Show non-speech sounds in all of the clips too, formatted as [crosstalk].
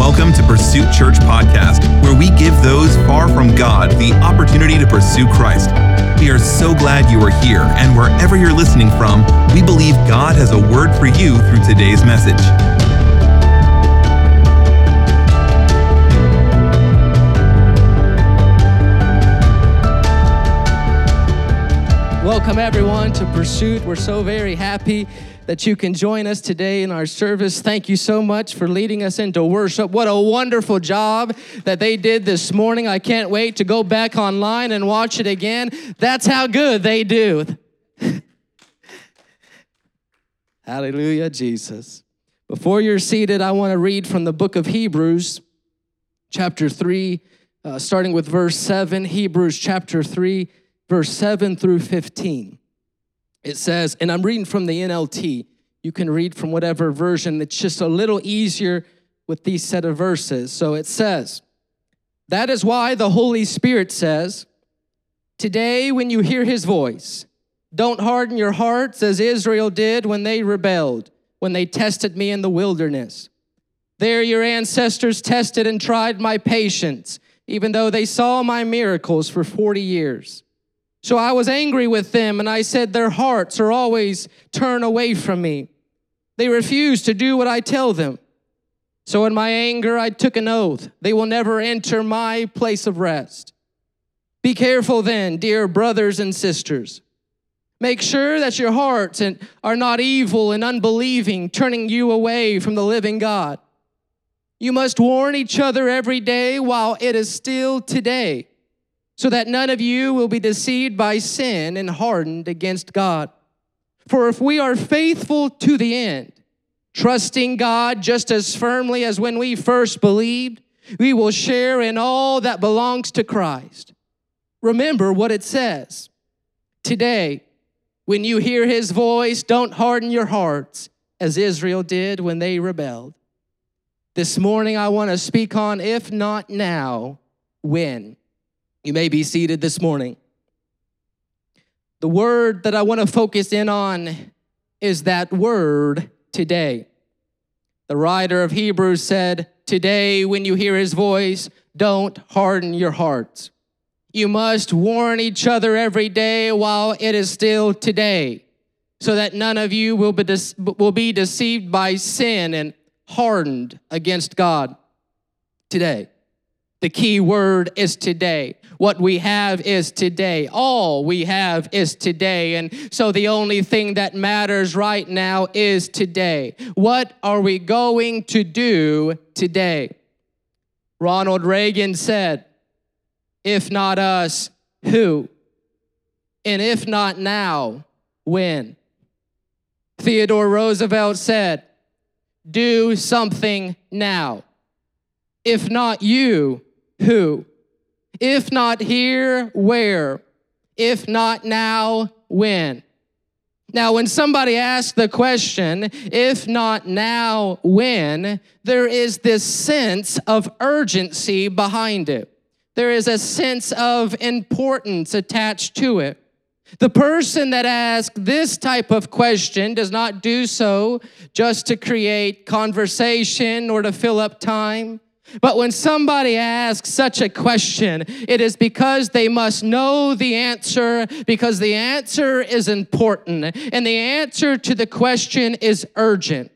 welcome to Pursuit Church Podcast, where we give those far from God the opportunity to pursue Christ. We are so glad you are here, and wherever you're listening from, we believe God has a word for you through today's message. Welcome, everyone, to Pursuit. We're so very happy that you can join us today in our service. Thank you so much for leading us into worship. What a wonderful job that they did this morning. I can't wait to go back online and watch it again. That's how good they do. [laughs] Hallelujah, Jesus. Before you're seated, I want to read from the book of Hebrews, chapter 3, uh, starting with verse 7. Hebrews chapter 3 verse 7 through 15. It says, and I'm reading from the NLT. You can read from whatever version. It's just a little easier with these set of verses. So it says, That is why the Holy Spirit says, Today, when you hear his voice, don't harden your hearts as Israel did when they rebelled, when they tested me in the wilderness. There, your ancestors tested and tried my patience, even though they saw my miracles for 40 years. So I was angry with them, and I said, Their hearts are always turned away from me. They refuse to do what I tell them. So in my anger, I took an oath they will never enter my place of rest. Be careful then, dear brothers and sisters. Make sure that your hearts are not evil and unbelieving, turning you away from the living God. You must warn each other every day while it is still today so that none of you will be deceived by sin and hardened against God. For if we are faithful to the end, trusting God just as firmly as when we first believed, we will share in all that belongs to Christ. Remember what it says. Today, when you hear his voice, don't harden your hearts as Israel did when they rebelled. This morning, I want to speak on if not now, when. You may be seated this morning. The word that I want to focus in on is that word today. The writer of Hebrews said, Today, when you hear his voice, don't harden your hearts. You must warn each other every day while it is still today, so that none of you will be, de- will be deceived by sin and hardened against God today. The key word is today. What we have is today. All we have is today. And so the only thing that matters right now is today. What are we going to do today? Ronald Reagan said, If not us, who? And if not now, when? Theodore Roosevelt said, Do something now. If not you, who? If not here, where? If not now, when? Now, when somebody asks the question, if not now, when, there is this sense of urgency behind it. There is a sense of importance attached to it. The person that asks this type of question does not do so just to create conversation or to fill up time. But when somebody asks such a question, it is because they must know the answer, because the answer is important, and the answer to the question is urgent.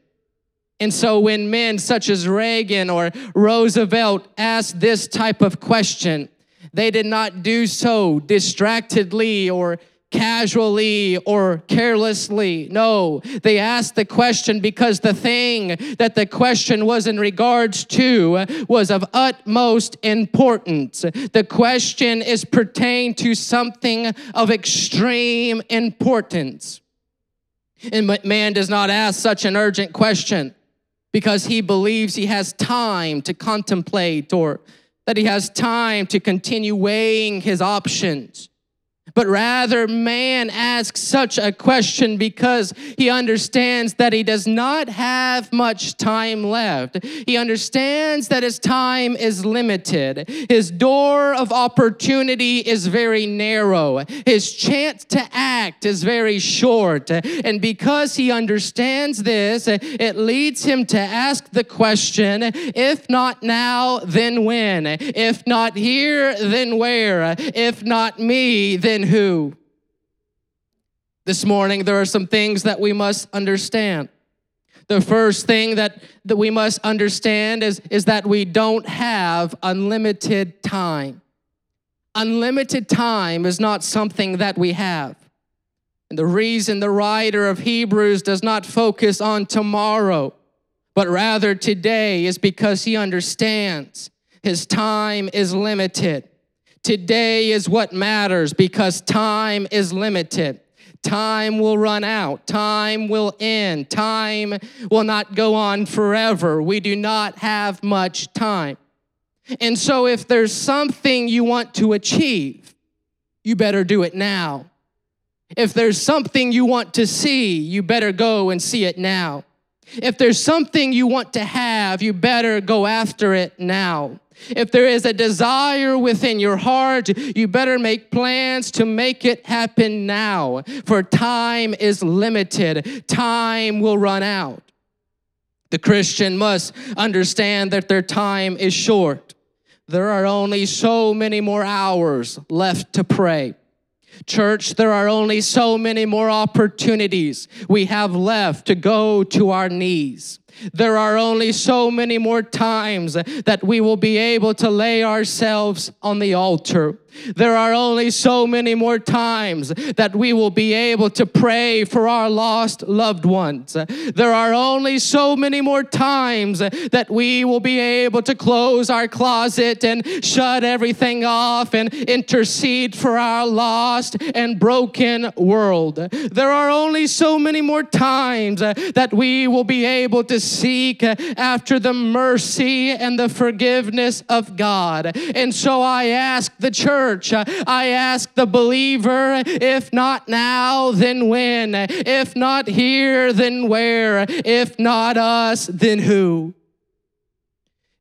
And so when men such as Reagan or Roosevelt asked this type of question, they did not do so distractedly or casually or carelessly. No, they asked the question because the thing that the question was in regards to was of utmost importance. The question is pertained to something of extreme importance. And man does not ask such an urgent question because he believes he has time to contemplate or that he has time to continue weighing his options. But rather man asks such a question because he understands that he does not have much time left. He understands that his time is limited. His door of opportunity is very narrow. His chance to act is very short. And because he understands this, it leads him to ask the question if not now, then when? If not here, then where? If not me, then who. This morning, there are some things that we must understand. The first thing that, that we must understand is, is that we don't have unlimited time. Unlimited time is not something that we have. And the reason the writer of Hebrews does not focus on tomorrow, but rather today, is because he understands his time is limited. Today is what matters because time is limited. Time will run out. Time will end. Time will not go on forever. We do not have much time. And so, if there's something you want to achieve, you better do it now. If there's something you want to see, you better go and see it now. If there's something you want to have, you better go after it now. If there is a desire within your heart, you better make plans to make it happen now, for time is limited. Time will run out. The Christian must understand that their time is short. There are only so many more hours left to pray. Church, there are only so many more opportunities we have left to go to our knees. There are only so many more times that we will be able to lay ourselves on the altar. There are only so many more times that we will be able to pray for our lost loved ones. There are only so many more times that we will be able to close our closet and shut everything off and intercede for our lost and broken world. There are only so many more times that we will be able to seek after the mercy and the forgiveness of God. And so I ask the church, I ask the believer, if not now, then when? If not here, then where? If not us, then who?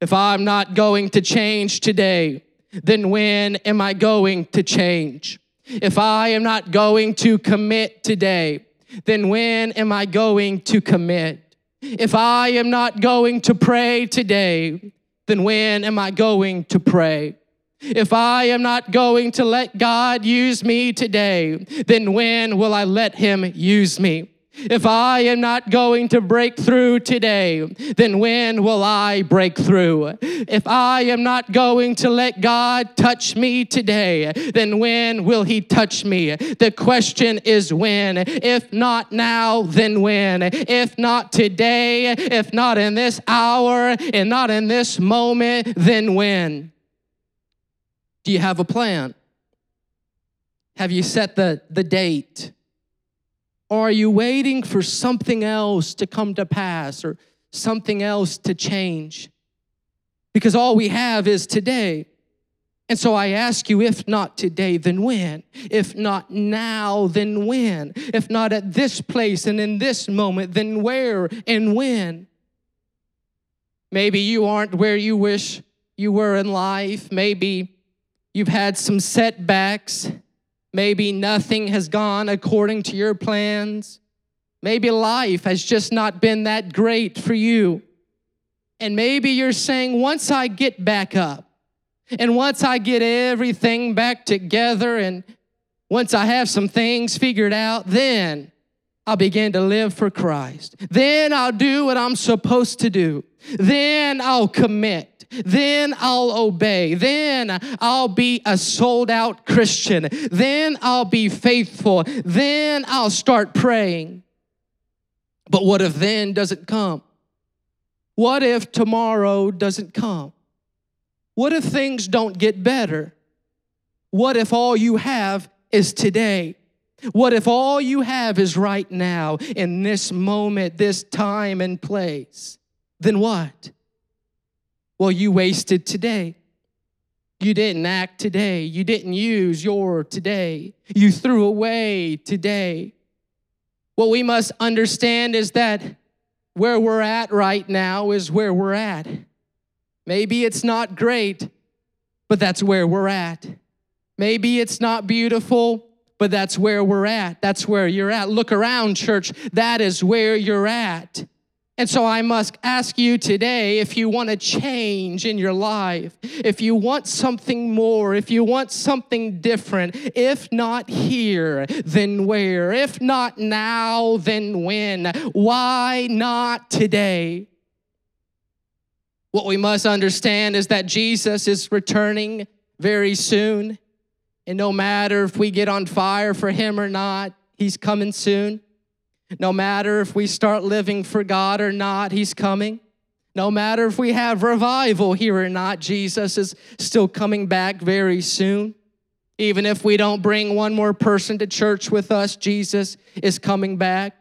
If I'm not going to change today, then when am I going to change? If I am not going to commit today, then when am I going to commit? If I am not going to pray today, then when am I going to pray? If I am not going to let God use me today, then when will I let Him use me? If I am not going to break through today, then when will I break through? If I am not going to let God touch me today, then when will He touch me? The question is when. If not now, then when? If not today, if not in this hour, and not in this moment, then when? Do you have a plan? Have you set the, the date? Or are you waiting for something else to come to pass or something else to change? Because all we have is today. And so I ask you, if not today, then when? If not now, then when? If not at this place and in this moment, then where and when? Maybe you aren't where you wish you were in life. Maybe you've had some setbacks. Maybe nothing has gone according to your plans. Maybe life has just not been that great for you. And maybe you're saying, once I get back up, and once I get everything back together, and once I have some things figured out, then I'll begin to live for Christ. Then I'll do what I'm supposed to do. Then I'll commit then I'll obey. Then I'll be a sold out Christian. Then I'll be faithful. Then I'll start praying. But what if then doesn't come? What if tomorrow doesn't come? What if things don't get better? What if all you have is today? What if all you have is right now, in this moment, this time and place? Then what? Well, you wasted today. You didn't act today. You didn't use your today. You threw away today. What we must understand is that where we're at right now is where we're at. Maybe it's not great, but that's where we're at. Maybe it's not beautiful, but that's where we're at. That's where you're at. Look around, church. That is where you're at. And so I must ask you today if you want to change in your life, if you want something more, if you want something different, if not here, then where? If not now, then when? Why not today? What we must understand is that Jesus is returning very soon. And no matter if we get on fire for him or not, he's coming soon. No matter if we start living for God or not, He's coming. No matter if we have revival here or not, Jesus is still coming back very soon. Even if we don't bring one more person to church with us, Jesus is coming back.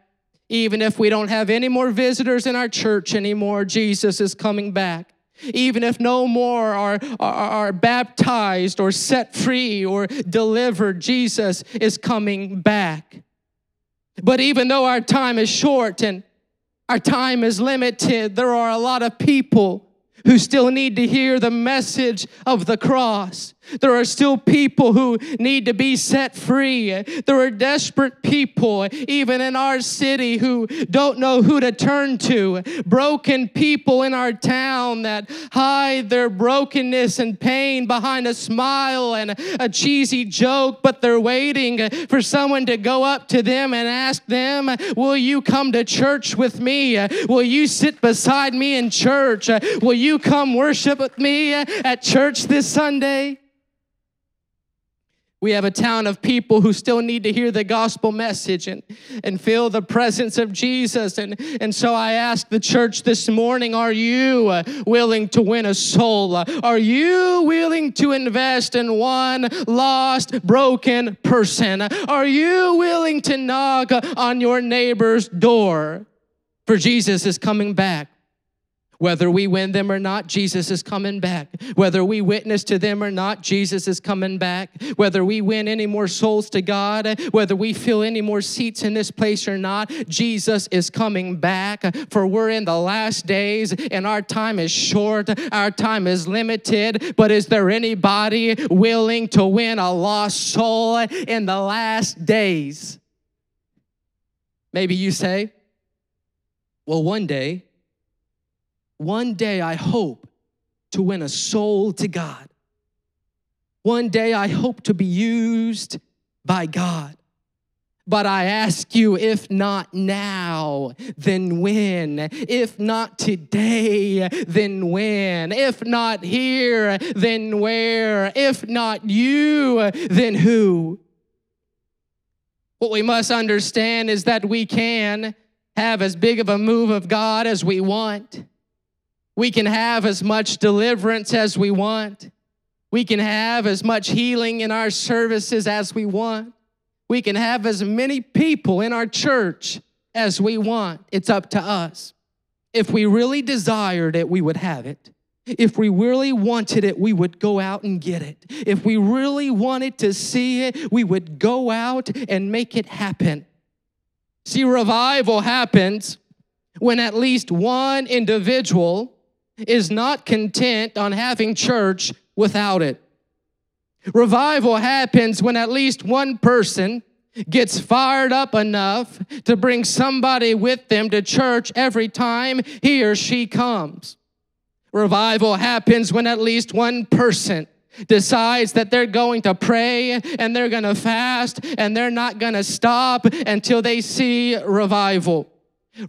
Even if we don't have any more visitors in our church anymore, Jesus is coming back. Even if no more are, are, are baptized or set free or delivered, Jesus is coming back. But even though our time is short and our time is limited, there are a lot of people who still need to hear the message of the cross. There are still people who need to be set free. There are desperate people, even in our city, who don't know who to turn to. Broken people in our town that hide their brokenness and pain behind a smile and a cheesy joke, but they're waiting for someone to go up to them and ask them, Will you come to church with me? Will you sit beside me in church? Will you come worship with me at church this Sunday? We have a town of people who still need to hear the gospel message and, and feel the presence of Jesus. And, and so I ask the church this morning are you uh, willing to win a soul? Uh, are you willing to invest in one lost, broken person? Are you willing to knock on your neighbor's door? For Jesus is coming back. Whether we win them or not, Jesus is coming back. Whether we witness to them or not, Jesus is coming back. Whether we win any more souls to God, whether we fill any more seats in this place or not, Jesus is coming back. For we're in the last days and our time is short, our time is limited. But is there anybody willing to win a lost soul in the last days? Maybe you say, well, one day, one day I hope to win a soul to God. One day I hope to be used by God. But I ask you, if not now, then when? If not today, then when? If not here, then where? If not you, then who? What we must understand is that we can have as big of a move of God as we want. We can have as much deliverance as we want. We can have as much healing in our services as we want. We can have as many people in our church as we want. It's up to us. If we really desired it, we would have it. If we really wanted it, we would go out and get it. If we really wanted to see it, we would go out and make it happen. See, revival happens when at least one individual is not content on having church without it. Revival happens when at least one person gets fired up enough to bring somebody with them to church every time he or she comes. Revival happens when at least one person decides that they're going to pray and they're going to fast and they're not going to stop until they see revival.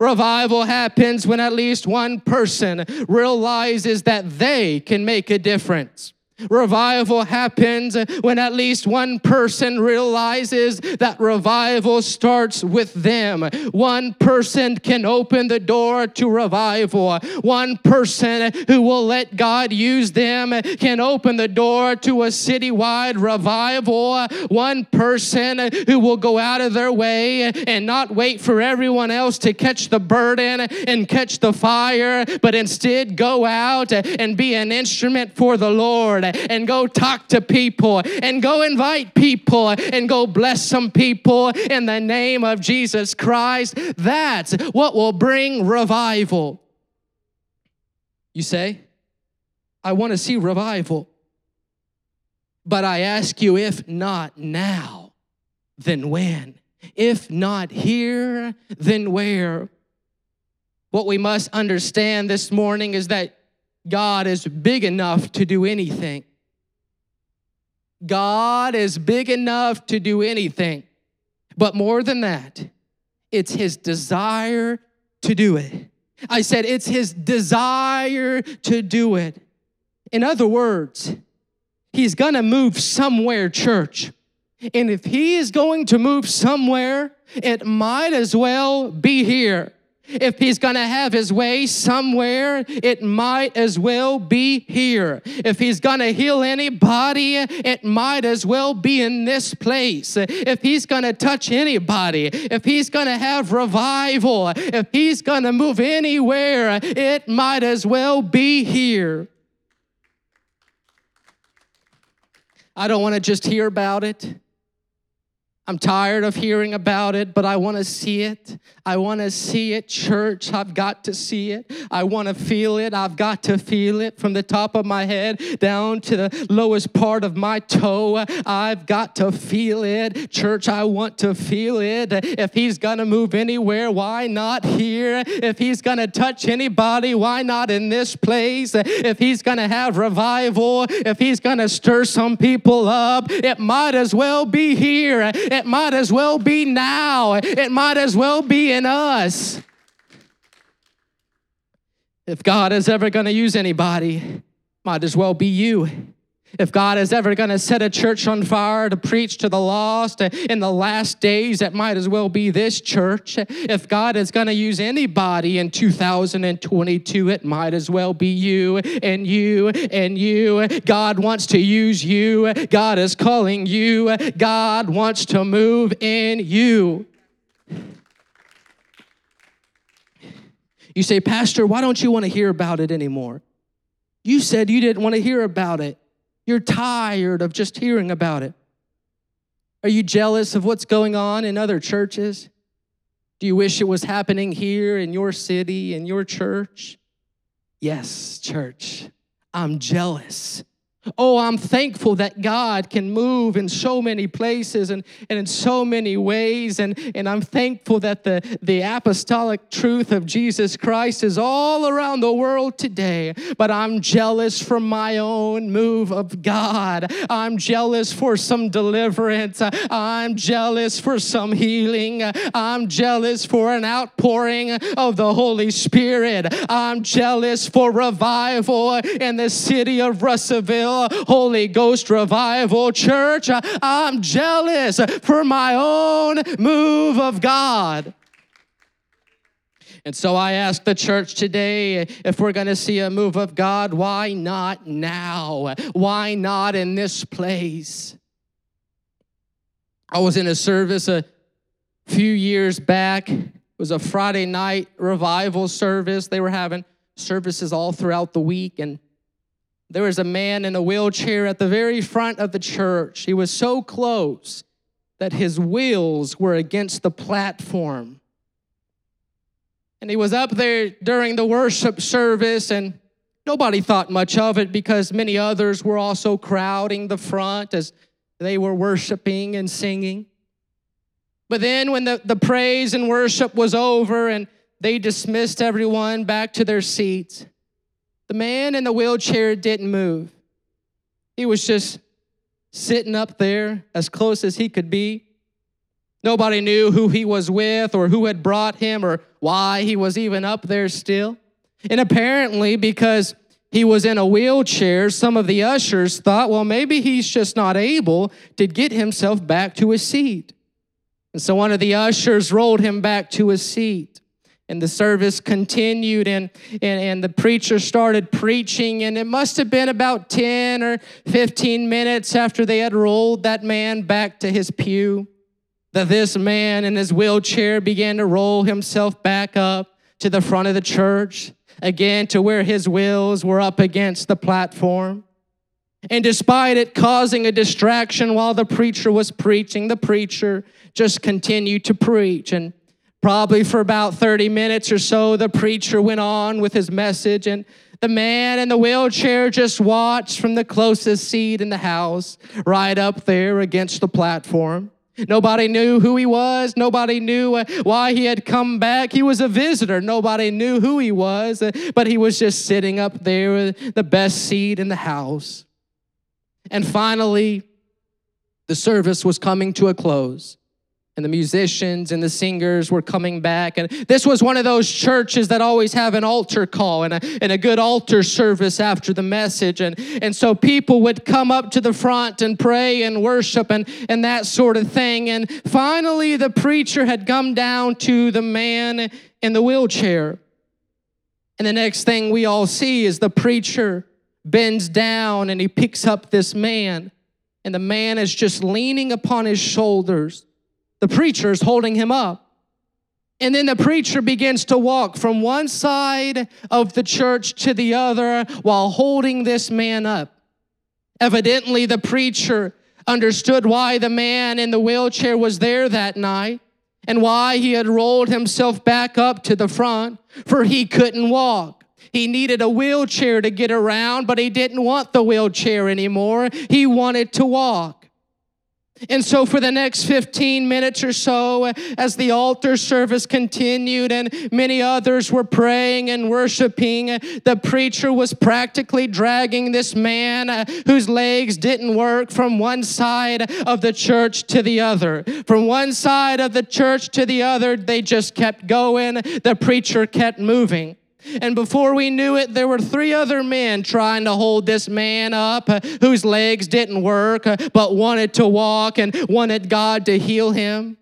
Revival happens when at least one person realizes that they can make a difference. Revival happens when at least one person realizes that revival starts with them. One person can open the door to revival. One person who will let God use them can open the door to a citywide revival. One person who will go out of their way and not wait for everyone else to catch the burden and catch the fire, but instead go out and be an instrument for the Lord forward and go talk to people and go invite people and go bless some people in the name of Jesus Christ. That's what will bring revival. You say, I want to see revival. But I ask you, if not now, then when? If not here, then where? What we must understand this morning is that God is big enough to do anything. God is big enough to do anything. But more than that, it's His desire to do it. I said, it's His desire to do it. In other words, He's gonna move somewhere, church. And if He is going to move somewhere, it might as well be here. If he's gonna have his way somewhere, it might as well be here. If he's gonna heal anybody, it might as well be in this place. If he's gonna touch anybody, if he's gonna have revival, if he's gonna move anywhere, it might as well be here. I don't wanna just hear about it. I'm tired of hearing about it, but I want to see it. I want to see it, church. I've got to see it. I want to feel it. I've got to feel it from the top of my head down to the lowest part of my toe. I've got to feel it. Church, I want to feel it. If he's going to move anywhere, why not here? If he's going to touch anybody, why not in this place? If he's going to have revival, if he's going to stir some people up, it might as well be here it might as well be now. It might as well be in us. If God is ever going to use anybody, might as well be you. If God is ever going to set a church on fire to preach to the lost eh, in the last days, it might as well be this church. If God is going to use anybody in 2022, it might as well be you and you and you. God wants to use you. God is calling you. God wants to move in you. You say, Pastor, why don't you want to hear about it anymore? You said you didn't want to hear about it. You're tired of just hearing about it. Are you jealous of what's going on in other churches? Do you wish it was happening here in your city, in your church? Yes, church, I'm jealous Oh, I'm thankful that God can move in so many places and, and in so many ways. And, and I'm thankful that the, the apostolic truth of Jesus Christ is all around the world today. But I'm jealous for my own move of God. I'm jealous for some deliverance. I'm jealous for some healing. I'm jealous for an outpouring of the Holy Spirit. I'm jealous for revival in the city of Russellville. Holy Ghost revival church. I'm jealous for my own move of God. And so I ask the church today if we're going to see a move of God, why not now? Why not in this place? I was in a service a few years back. It was a Friday night revival service. They were having services all throughout the week. And there was a man in a wheelchair at the very front of the church. He was so close that his wheels were against the platform. And he was up there during the worship service, and nobody thought much of it because many others were also crowding the front as they were worshiping and singing. But then, when the, the praise and worship was over and they dismissed everyone back to their seats, the man in the wheelchair didn't move. He was just sitting up there as close as he could be. Nobody knew who he was with or who had brought him or why he was even up there still. And apparently, because he was in a wheelchair, some of the ushers thought, well, maybe he's just not able to get himself back to his seat. And so one of the ushers rolled him back to his seat. And the service continued, and, and, and the preacher started preaching. And it must have been about 10 or 15 minutes after they had rolled that man back to his pew that this man in his wheelchair began to roll himself back up to the front of the church, again to where his wheels were up against the platform. And despite it causing a distraction while the preacher was preaching, the preacher just continued to preach. And probably for about 30 minutes or so, the preacher went on with his message. And the man in the wheelchair just watched from the closest seat in the house, right up there against the platform. Nobody knew who he was. Nobody knew uh, why he had come back. He was a visitor. Nobody knew who he was, uh, but he was just sitting up there, the best seat in the house. And finally, the service was coming to a close and the musicians and the singers were coming back. And this was one of those churches that always have an altar call and a, and a good altar service after the message. And, and so people would come up to the front and pray and worship and, and that sort of thing. And finally, the preacher had come down to the man in the wheelchair. And the next thing we all see is the preacher bends down and he picks up this man. And the man is just leaning upon his shoulders the preacher is holding him up. And then the preacher begins to walk from one side of the church to the other while holding this man up. Evidently, the preacher understood why the man in the wheelchair was there that night and why he had rolled himself back up to the front, for he couldn't walk. He needed a wheelchair to get around, but he didn't want the wheelchair anymore. He wanted to walk. And so, for the next 15 minutes or so, as the altar service continued and many others were praying and worshiping, the preacher was practically dragging this man uh, whose legs didn't work from one side of the church to the other. From one side of the church to the other, they just kept going. The preacher kept moving. And before we knew it, there were three other men trying to hold this man up uh, whose legs didn't work uh, but wanted to walk and wanted God to heal him.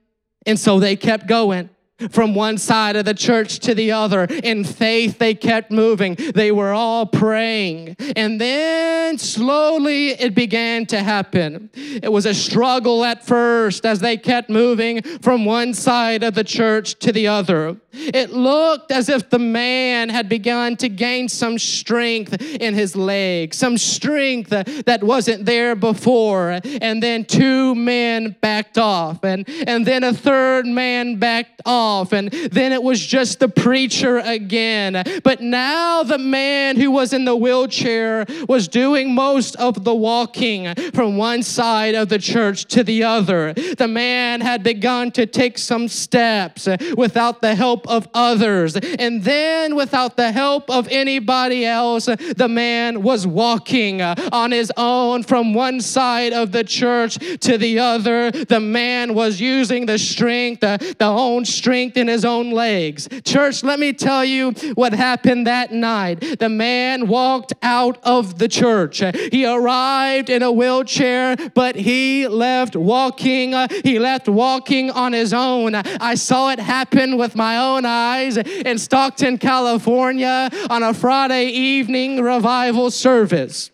And so they kept going from one side of the church to the other. In faith, they kept moving. They were all praying. And then slowly it began to happen. It was a struggle at first as they kept moving from one side of the church to the other. It looked as if the man had begun to gain some strength in his leg, some strength that wasn't there before. And then two men backed off, and, and then a third man backed off off. And then it was just the preacher again. But now the man who was in the wheelchair was doing most of the walking from one side of the church to the other. The man had begun to take some steps without the help of others. And then, without the help of anybody else, the man was walking on his own from one side of the church to the other. The man was using the strength, the, the own strength strength in his own legs. Church, let me tell you what happened that night. The man walked out of the church. He arrived in a wheelchair, but he left walking. Uh, he left walking on his own. I saw it happen with my own eyes in Stockton, California on a Friday evening revival service.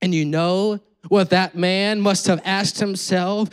And you know, what that man must have asked himself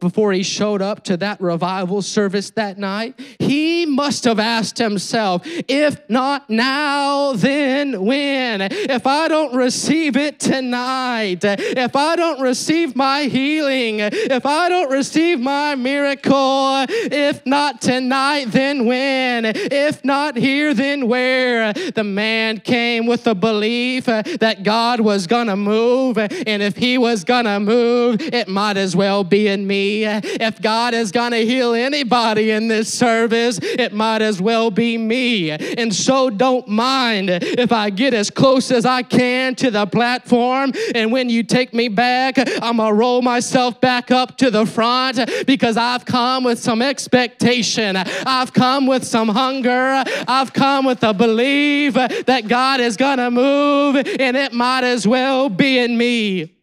before he showed up to that revival service that night. He must have asked himself, if not now, then when? If I don't receive it tonight, if I don't receive my healing, if I don't receive my miracle, if not tonight, then when? If not here, then where? The man came with the belief that God was gonna move, and if he he was gonna move, it might as well be in me. If God is gonna heal anybody in this service, it might as well be me. And so don't mind if I get as close as I can to the platform. And when you take me back, I'm gonna roll myself back up to the front because I've come with some expectation. I've come with some hunger. I've come with a belief that God is gonna move, and it might as well be in me.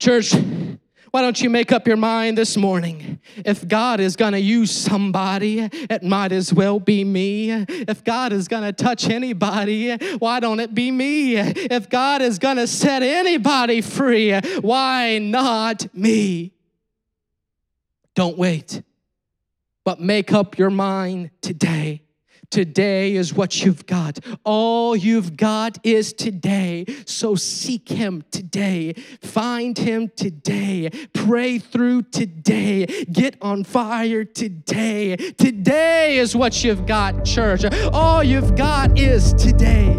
Church, why don't you make up your mind this morning? If God is going to use somebody, it might as well be me. If God is going to touch anybody, why don't it be me? If God is going to set anybody free, why not me? Don't wait, but make up your mind today Today is what you've got. All you've got is today. So seek Him today. Find Him today. Pray through today. Get on fire today. Today is what you've got, church. All you've got is today.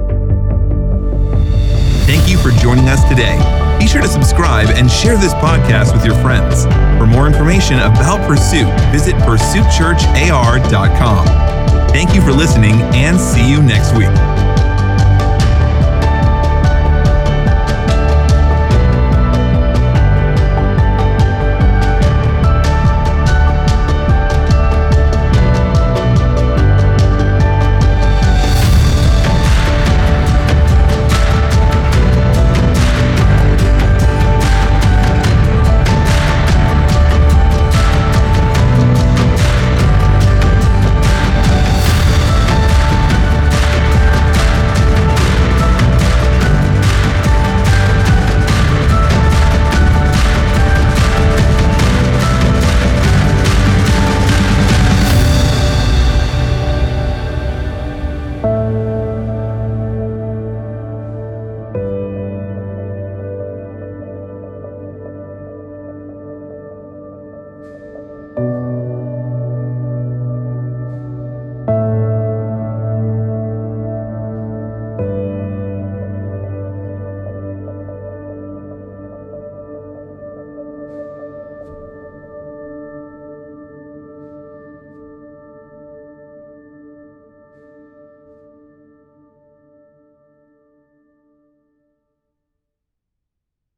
Thank you for joining us today. Be sure to subscribe and share this podcast with your friends. For more information about Pursuit, visit pursuitchurchar.com. Thank you for listening and see you next week.